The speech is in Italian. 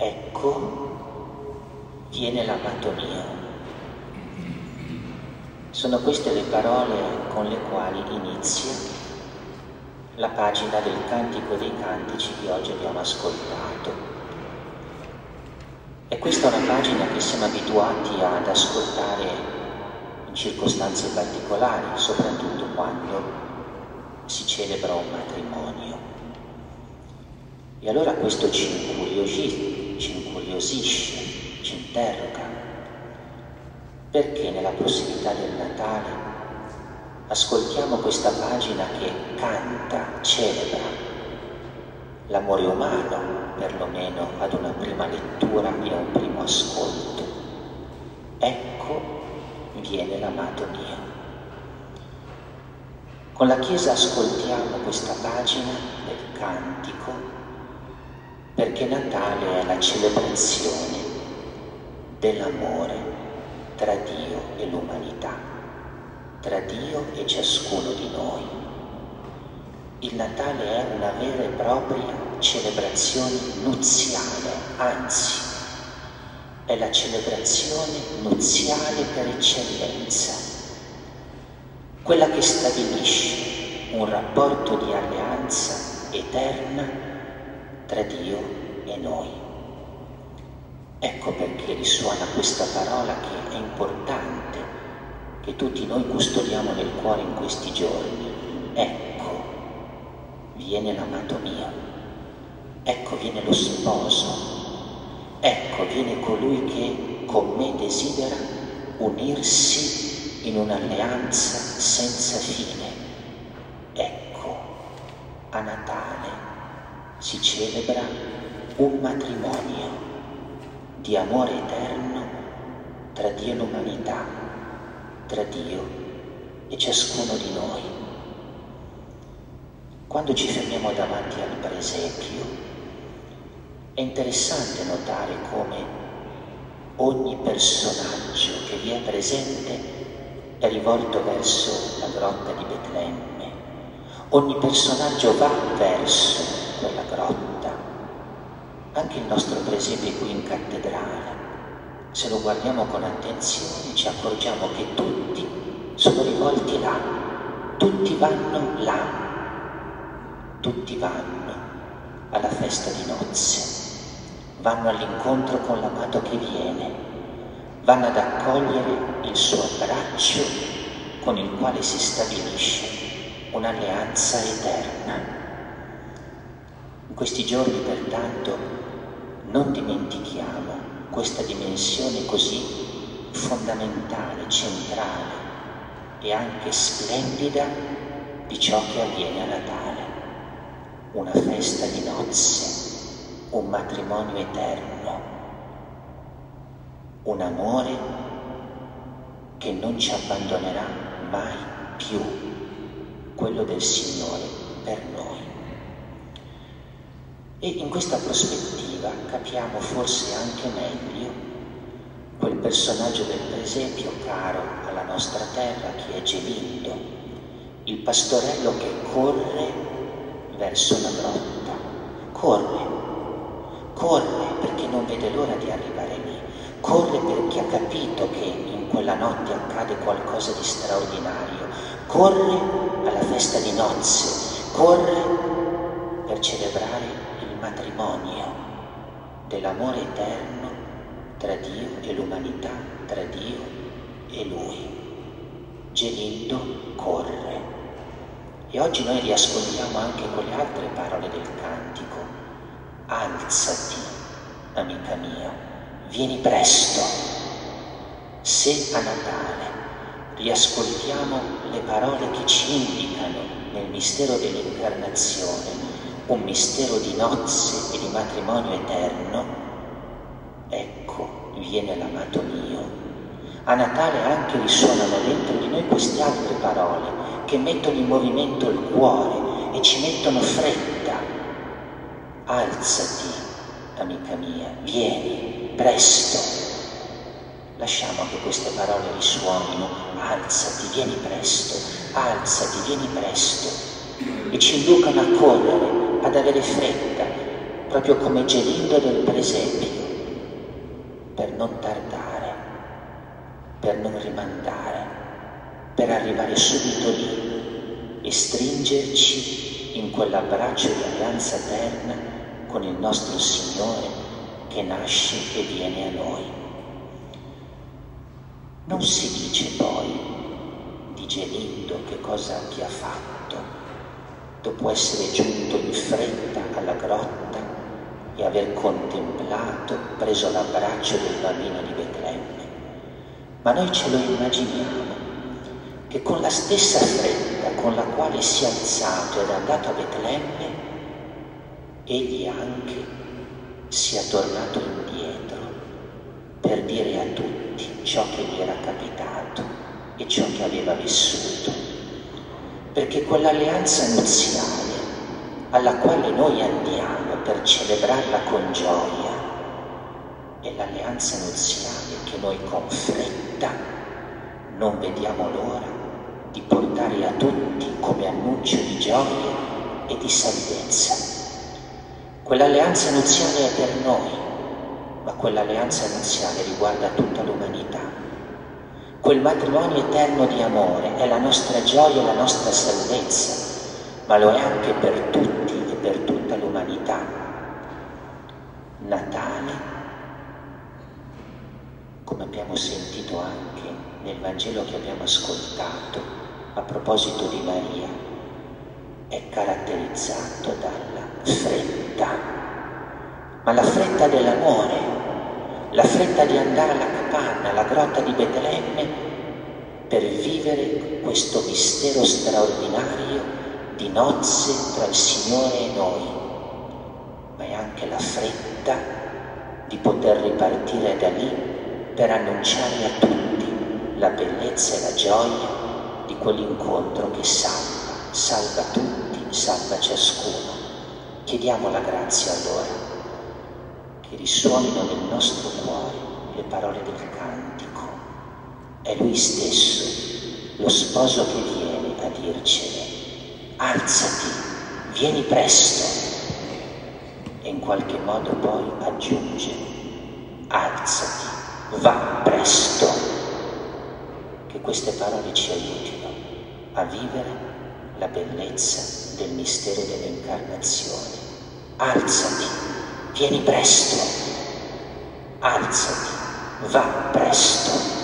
ecco, viene l'amato mio. Sono queste le parole con le quali inizia la pagina del Cantico dei Cantici che oggi abbiamo ascoltato. E questa è una pagina che siamo abituati ad ascoltare in circostanze particolari, soprattutto quando si celebra un matrimonio. E allora questo ci incuriosisce, ci, incuriosisce, ci interroga perché nella prossimità del Natale ascoltiamo questa pagina che canta, celebra l'amore umano, perlomeno ad una prima lettura e a un primo ascolto. Ecco viene l'amato mio. Con la Chiesa ascoltiamo questa pagina del cantico perché Natale è la celebrazione dell'amore tra Dio e l'umanità, tra Dio e ciascuno di noi. Il Natale è una vera e propria celebrazione nuziale, anzi, è la celebrazione nuziale per eccellenza, quella che stabilisce un rapporto di alleanza eterna tra Dio e noi. Ecco perché risuona questa parola che è importante, che tutti noi custodiamo nel cuore in questi giorni. Ecco, viene l'amato mio, ecco viene lo sposo, ecco viene colui che con me desidera unirsi in un'alleanza senza fine. Ecco, a Natale si celebra un matrimonio di amore eterno tra Dio e l'umanità, tra Dio e ciascuno di noi. Quando ci fermiamo davanti al presepio, è interessante notare come ogni personaggio che vi è presente è rivolto verso la grotta di Betlemme. Ogni personaggio va verso quella grotta. Anche il nostro presepio qui in cattedrale, se lo guardiamo con attenzione ci accorgiamo che tutti sono rivolti là, tutti vanno là, tutti vanno alla festa di nozze, vanno all'incontro con l'amato che viene, vanno ad accogliere il suo abbraccio con il quale si stabilisce un'alleanza eterna. Questi giorni, pertanto, non dimentichiamo questa dimensione così fondamentale, centrale e anche splendida di ciò che avviene a Natale. Una festa di nozze, un matrimonio eterno, un amore che non ci abbandonerà mai più, quello del Signore per noi. E in questa prospettiva capiamo forse anche meglio quel personaggio del presepio caro alla nostra terra che è Gelindo, il pastorello che corre verso la grotta, corre, corre perché non vede l'ora di arrivare lì, corre perché ha capito che in quella notte accade qualcosa di straordinario, corre alla festa di nozze, corre per celebrare matrimonio dell'amore eterno tra Dio e l'umanità, tra Dio e Lui. Gelindo corre. E oggi noi riascoltiamo anche con le altre parole del cantico. Alzati, amica mia, vieni presto. Se a Natale riascoltiamo le parole che ci indicano nel mistero dell'incarnazione, un mistero di nozze e di matrimonio eterno, ecco viene l'amato mio. A Natale anche risuonano dentro di noi queste altre parole che mettono in movimento il cuore e ci mettono fretta. Alzati, amica mia, vieni, presto. Lasciamo che queste parole risuonino, alzati, vieni presto, alzati, vieni presto, e ci inducano a correre ad avere fretta, proprio come Gelindo del presepio, per non tardare, per non rimandare, per arrivare subito lì e stringerci in quell'abbraccio di alleanza eterna con il nostro Signore che nasce e viene a noi. Non si dice poi di Gelindo che cosa ha fatto dopo essere giunto in fretta alla grotta e aver contemplato, preso l'abbraccio del bambino di Betlemme. Ma noi ce lo immaginiamo che con la stessa fretta con la quale si è alzato ed è andato a Betlemme, egli anche sia tornato indietro per dire a tutti ciò che gli era capitato e ciò che aveva vissuto. Perché quell'alleanza nuziale alla quale noi andiamo per celebrarla con gioia è l'alleanza nuziale che noi con fretta non vediamo l'ora di portare a tutti come annuncio di gioia e di salvezza. Quell'alleanza nuziale è per noi, ma quell'alleanza nuziale riguarda tutta l'umanità. Quel matrimonio eterno di amore è la nostra gioia e la nostra salvezza ma lo è anche per tutti e per tutta l'umanità. Natale, come abbiamo sentito anche nel Vangelo che abbiamo ascoltato a proposito di Maria, è caratterizzato dalla fretta, ma la fretta dell'amore, la fretta di andare alla capanna, alla grotta di Betlemme, per vivere questo mistero straordinario di nozze tra il Signore e noi, ma è anche la fretta di poter ripartire da lì per annunciare a tutti la bellezza e la gioia di quell'incontro che salva, salva tutti, salva ciascuno. Chiediamo la grazia allora che risuonino nel nostro cuore le parole del cantico. È Lui stesso, lo sposo che viene a dircene alzati, vieni presto. E in qualche modo poi aggiunge, alzati, va presto. Che queste parole ci aiutino a vivere la bellezza del mistero dell'incarnazione. Alzati, vieni presto, alzati, va presto.